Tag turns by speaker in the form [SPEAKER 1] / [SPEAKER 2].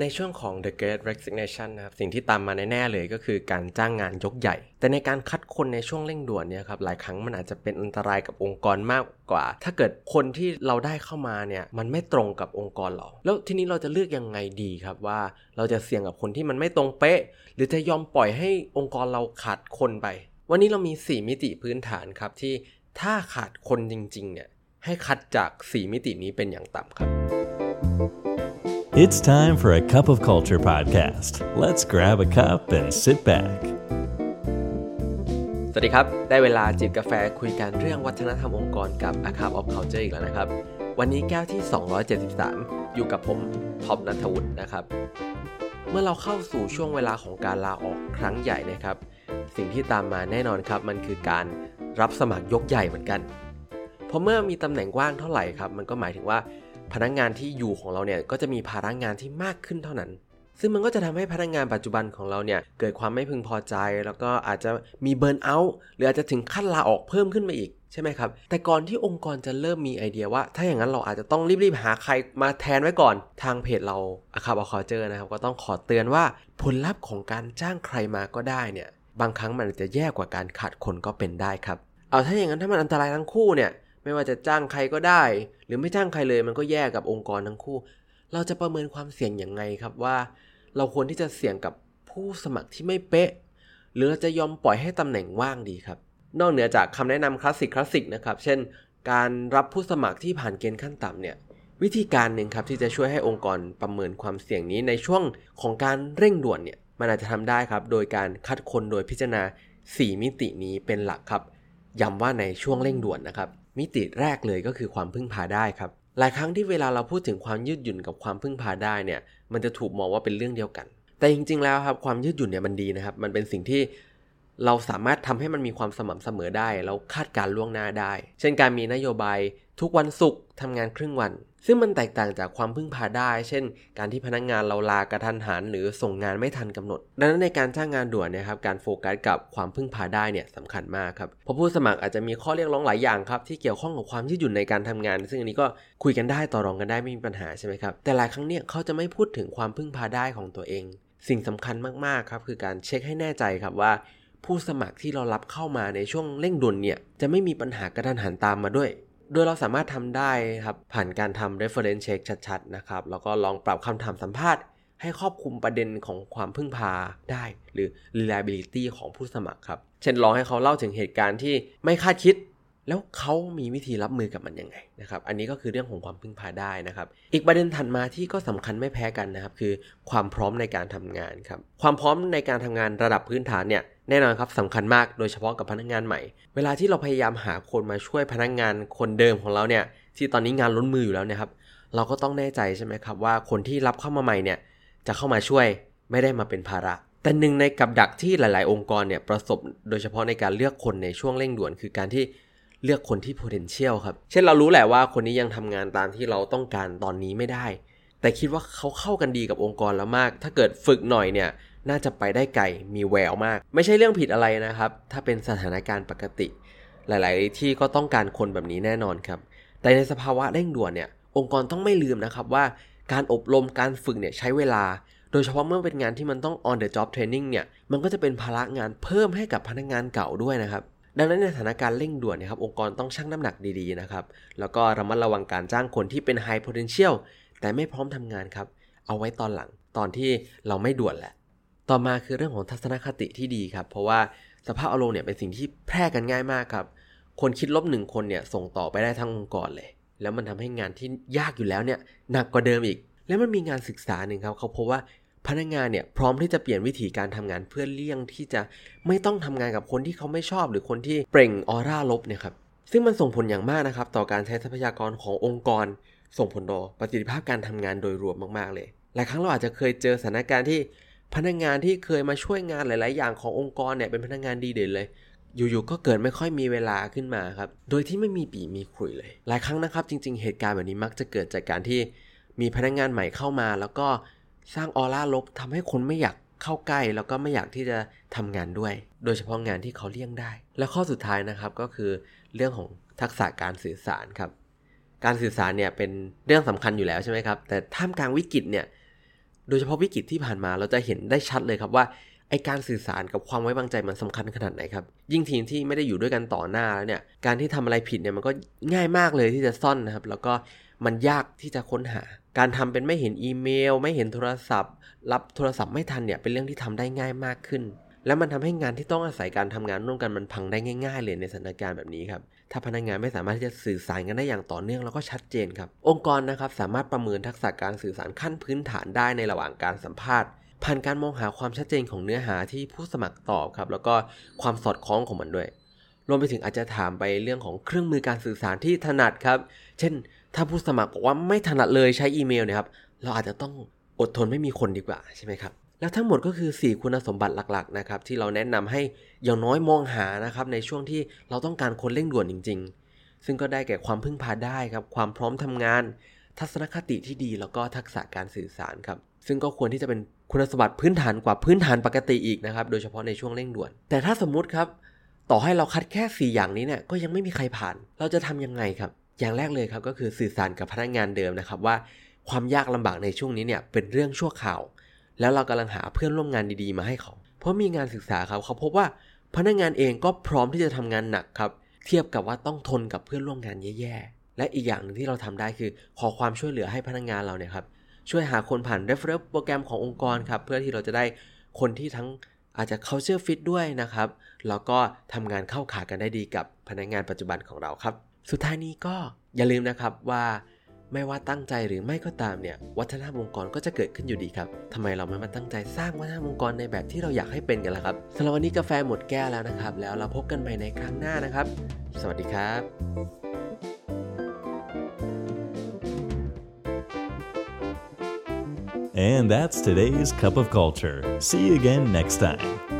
[SPEAKER 1] ในช่วงของ The Great Resignation นะครับสิ่งที่ตามมาแน่ๆเลยก็คือการจ้างงานยกใหญ่ แต่ในการคัดคนในช่วงเร่งด่วนเนี่ยครับหลายครั้งมันอาจจะเป็นอันตรายกับองค์กรมากกว่า ถ้าเกิดคนที่เราได้เข้ามาเนี่ยมันไม่ตรงกับองค์กรเรา แล้วทีนี้เราจะเลือกยังไงดีครับว่าเราจะเสี่ยงกับคนที่มันไม่ตรงเป๊ะ หรือจะยอมปล่อยให้องค์กรเราขาดคนไป วันนี้เรามี 4 มิติพื้นฐานครับที่ถ้าขาดคนจริงๆเนี่ยให้คัดจาก 4 มิตินี้เป็นอย่างต่ำครับ
[SPEAKER 2] It's time for a cup of culture podcast. Let's grab a cup and sit back.
[SPEAKER 1] สวัสดีครับ ได้เวลาจิบกาแฟคุยกันเรื่องวัฒนธรรมองค์กรกับ A Cup of Culture อีกแล้วนะครับ วันนี้แก้วที่ 273 อยู่กับผมท็อปนัทวุฒินะครับ เมื่อเราเข้าสู่ช่วงเวลาของการลาออกครั้งใหญ่นะครับ สิ่งที่ตามมาแน่นอนครับ มันคือการรับสมัครยกใหญ่เหมือนกัน เพราะเมื่อมีตำแหน่งว่างเท่าไหร่ครับ มันก็หมายถึงว่า พนักงานที่อยู่ของเราเนี่ยก็จะมีภาระงานที่มากขึ้นเท่านั้น ซึ่งมันก็จะทำให้พนักงานปัจจุบันของเราเนี่ยเกิดความไม่พึงพอใจ แล้วก็อาจจะมีเบิร์นเอาท์หรืออาจจะถึงขั้นลาออกเพิ่มขึ้นมาอีกใช่ไหมครับ แต่ก่อนที่องค์กรจะเริ่มมีไอเดียว่า ถ้าอย่างนั้นเราอาจจะต้องรีบๆหาใครมาแทนไว้ก่อนทางเพจเราอาคาบอคอเจอร์นะครับก็ต้องขอเตือนว่าผลลัพธ์ของการจ้างใครมาก็ได้เนี่ยบางครั้งมันจะแย่กว่าการขาดคนก็เป็นได้ครับเอาถ้าอย่างนั้นถ้ามันอันตรายทั้งคู่เนี่ย ไม่ว่าจะจ้างใครก็ได้ หรือไม่จ้างใครเลยมันก็แย่กับองค์กรทั้งคู่ เราจะประเมินความเสี่ยงอย่างไงครับว่า เราควรที่จะเสี่ยงกับผู้สมัครที่ไม่เป๊ะ หรือเราจะยอมปล่อยให้ตำแหน่งว่างดีครับ นอกเหนือจากคำแนะนำคลาสสิกคลาสสิกนะครับ เช่น การรับผู้สมัครที่ผ่านเกณฑ์ขั้นต่ำเนี่ยวิธีการหนึ่งครับที่จะช่วยให้องค์กรประเมินความเสี่ยงนี้ในช่วงของการเร่งด่วนเนี่ยมันอาจจะทำได้ครับ โดยการคัดคนโดยพิจารณา 4 มิตินี้เป็นหลักครับย้ำว่าในช่วงเร่งด่วนนะครับ มิติแรกเลยก็คือความพึ่งพาได้ครับ หลายครั้งที่เวลาเราพูดถึงความยืดหยุ่นกับความพึ่งพาได้เนี่ย มันจะถูกมองว่าเป็นเรื่องเดียวกัน แต่จริง ๆ แล้วครับความยืดหยุ่นเนี่ยมันดีนะครับ มันเป็นสิ่งที่เราสามารถทำให้มันมีความสม่ำเสมอได้ แล้วคาดการล่วงหน้าได้ เช่นการมีนโยบาย ทุกวันศุกร์ทำงานครึ่งวัน ซึ่งมันแตกต่างจากความพึ่งพาได้ เช่น การที่พนักงงานเราลากระทันหันหรือส่งงานไม่ทันกำหนด ดังนั้นในการจ้างงานด่วนนะครับ การโฟกัสกับความพึ่งพาได้เนี่ยสำคัญมากครับ เพราะผู้สมัครอาจจะมีข้อเรียกร้องหลายอย่างครับที่เกี่ยวข้องกับความยืดหยุ่นในการทำงาน ซึ่งอันนี้ก็คุยกันได้ต่อรองกันได้ไม่มีปัญหาใช่ไหมครับ แต่หลายครั้งเนี่ยเขาจะไม่พูดถึงความพึ่งพาได้ของตัวเอง สิ่งสำคัญมากๆครับคือการเช็คให้แน่ใจครับว่าผู้สมัครที่เรารับเข้ามาในช่วงเร่งด่วนเนี่ยจะไม่มีปัญหากระทันหันตามมาด้วย โดยเราสามารถทำได้ครับผ่านการทำ reference check ชัดๆนะครับแล้วก็ลองปรับคำถามสัมภาษณ์ ให้ครอบคลุมประเด็นของความพึ่งพาได้ หรือ reliability ของผู้สมัครครับ เช่นลองให้เขาเล่าถึงเหตุการณ์ที่ไม่คาดคิด แล้วเขามีวิธีรับมือกับมันยังไงนะครับ อันนี้ก็คือเรื่องของความพึ่งพาได้นะครับ อีกประเด็นถัดมาที่ก็สำคัญไม่แพ้กันนะครับ คือความพร้อมในการทำงานครับ ความพร้อมในการทำงานระดับพื้นฐานเนี่ย แน่นอนครับสำคัญมากโดยเฉพาะกับพนักงานใหม่ เวลาที่เราพยายามหาคนมาช่วยพนักงานคนเดิมของเราเนี่ยที่ตอนนี้งานล้นมืออยู่แล้วนี่ยครับ เราก็ต้องแน่ใจใช่ไหมครับว่าคนที่รับเข้ามาใหม่เนี่ยจะเข้ามาช่วยไม่ได้มาเป็นภาระ แต่หนึ่งในกับดักที่หลาย ๆ องค์กรเนี่ยประสบโดยเฉพาะในการเลือกคนในช่วงเร่งด่วน คือการที่เลือกคนที่ potential ครับ เช่นเรารู้แหละว่าคนนี้ยังทำงานตามที่เราต้องการตอนนี้ไม่ได้ แต่คิดว่าเขาเข้ากันดีกับองค์กรแล้วมาก ถ้าเกิดฝึกหน่อยเนี่ย น่าจะไปได้ไกลมีแววมาก ไม่ใช่เรื่องผิดอะไรนะครับ ถ้าเป็นสถานการณ์ปกติ หลาย ๆ ที่ก็ต้องการคนแบบนี้แน่นอนครับ แต่ในสภาวะเร่งด่วนเนี่ย องค์กรต้องไม่ลืมนะครับว่าการอบรมการฝึกเนี่ยใช้เวลา โดยเฉพาะเมื่อเป็นงานที่มันต้อง on the job training เนี่ย มันก็จะเป็นภาระงานเพิ่มให้กับพนักงานเก่าด้วยนะครับ ดังนั้นในสถานการณ์เร่งด่วนนี่ยครับ องค์กรต้องชั่งน้ำหนักดีๆนะครับ แล้วก็ระมัดระวังการจ้างคนที่เป็น high potential แต่ไม่พร้อมทำงานครับ เอาไว้ตอนหลัง ตอนที่เราไม่ด่วนแหละ ต่อมาคือเรื่องของทัศนคติที่ดีครับ เพราะว่าสภาพอารมณ์เนี่ยเป็นสิ่งที่แพร่กันง่ายมากครับ คนคิดลบหนึ่งคนเนี่ยส่งต่อไปได้ทั้งองค์กรเลย แล้วมันทำให้งานที่ยากอยู่แล้วเนี่ยหนักกว่าเดิมอีก แล้วมันมีงานศึกษาหนึ่งครับเขาพบว่าพนักงานเนี่ยพร้อมที่จะเปลี่ยนวิธีการทำงานเพื่อเลี่ยงที่จะไม่ต้องทำงานกับคนที่เขาไม่ชอบ หรือคนที่เปล่งออร่าลบเนี่ยครับซึ่งมันส่งผลอย่างมากนะครับ ต่อการใช้ทรัพยากรขององค์กร ส่งผลต่อประสิทธิภาพการทำงานโดยรวมมากๆเลย หลายครั้งเราอาจจะเคยเจอสถานการณ์ที่ พนักงานที่เคยมาช่วยงานหลาย ๆ อย่างขององค์กรเนี่ยเป็นพนักงานดีเด่นเลยอยู่ๆ ก็เกิดไม่ค่อยมีเวลาขึ้นมาครับ โดยที่ไม่มีปีมีคุยเลย หลายครั้งนะครับ จริง ๆ เหตุการณ์แบบนี้มักจะเกิดจากการที่มีพนักงานใหม่เข้ามา แล้วก็สร้างออร่าลบทำให้คนไม่อยากเข้าใกล้ แล้วก็ไม่อยากที่จะทำงานด้วย โดยเฉพาะงานที่เขาเลี่ยงได้ และข้อสุดท้ายนะครับก็คือเรื่องของทักษะการสื่อสารครับ การสื่อสารเนี่ยเป็นเรื่องสำคัญอยู่แล้วใช่ไหมครับ แต่ท่ามกลางวิกฤตเนี่ย โดยเฉพาะวิกฤตที่ผ่านมาเราจะเห็นได้ชัดเลยครับว่าไอการสื่อสารกับความไว้วางใจมันสำคัญขนาดไหนครับ ยิ่งทีมที่ไม่ได้อยู่ด้วยกันต่อหน้าแล้วเนี่ย การที่ทำอะไรผิดเนี่ยมันก็ง่ายมากเลยที่จะซ่อนนะครับ แล้วก็มันยากที่จะค้นหา การทำเป็นไม่เห็นอีเมล ไม่เห็นโทรศัพท์ รับโทรศัพท์ไม่ทันเนี่ยเป็นเรื่องที่ทำได้ง่ายมากขึ้น แล้วมันทำให้งานที่ต้องอาศัยการทำงานร่วมกันมันพังได้ง่าย ๆ เลยในสถานการณ์แบบนี้ครับ ถ้าพนักงานไม่สามารถที่จะสื่อสารกันได้อย่างต่อเนื่องแล้วก็ชัดเจนครับ องค์กรนะครับสามารถประเมินทักษะการสื่อสารขั้นพื้นฐานได้ในระหว่างการสัมภาษณ์ ผ่านการมองหาความชัดเจนของเนื้อหาที่ผู้สมัครตอบครับ แล้วก็ความสอดคล้องของมันด้วย รวมไปถึงอาจจะถามไปเรื่องของเครื่องมือการสื่อสารที่ถนัดครับ เช่น ถ้าผู้สมัครบอกว่าไม่ถนัดเลยใช้อีเมลนะครับ เราอาจจะต้องอดทนไม่มีคนดีกว่าใช่ไหมครับ แล้วทั้งหมดก็คือ 4 คุณสมบัติหลักๆนะครับที่เราแนะนำให้อย่างน้อยมองหานะครับในช่วงที่เราต้องการคนเร่งด่วนจริง ๆ ซึ่งก็ได้แก่ความพึ่งพาได้ครับความพร้อมทำงาน ทัศนคติที่ดีแล้วก็ทักษะการสื่อสารครับซึ่งก็ควรที่จะเป็นคุณสมบัติพื้นฐานกว่าพื้นฐานปกติอีกนะครับโดยเฉพาะในช่วงเร่งด่วน แต่ถ้าสมมุติครับต่อให้เราคัดแค่ 4 อย่างนี้เนี่ยก็ยังไม่มีใครผ่าน เราจะทำยังไงครับ อย่างแรกเลยครับก็คือสื่อสารกับพนักงานเดิมนะครับว่าความยากลำบากในช่วงนี้เนี่ยเป็นเรื่องชั่วข่าว แล้วเรากำลังหาเพื่อนร่วมงานดีๆมาให้เขา เพราะมีงานศึกษาครับเขาพบว่าพนักงานเองก็พร้อมที่จะทำงานหนักครับ เทียบกับว่าต้องทนกับเพื่อนร่วมงานแย่ๆ และอีกอย่างหนึ่งที่เราทำได้คือ ขอความช่วยเหลือให้พนักงานเราเนี่ยครับช่วยหาคนผ่าน referral โปรแกรมขององค์กรครับเพื่อที่เราจะได้คนที่ทั้งอาจจะ culture fit ด้วยนะครับ แล้วก็ทำงานเข้าขากันได้ดีกับพนักงานปัจจุบันของเราครับ สุดท้ายนี้ก็อย่าลืมนะครับว่า ไม่ว่าตั้งใจหรือไม่ก็ตามเนี่ย วัฒนธรรมองค์กรก็จะเกิดขึ้นอยู่ดีครับทำไมเราไม่มาตั้งใจสร้างวัฒนธรรมองค์กรในแบบที่เราอยากให้เป็นกันล่ะครับสำหรับวันนี้กาแฟหมดแก้วแล้วนะครับ แล้วเราพบกันใหม่ในครั้งหน้านะครับ สวัสดีครับ
[SPEAKER 2] And that's today's Cup of Culture. See you again next time.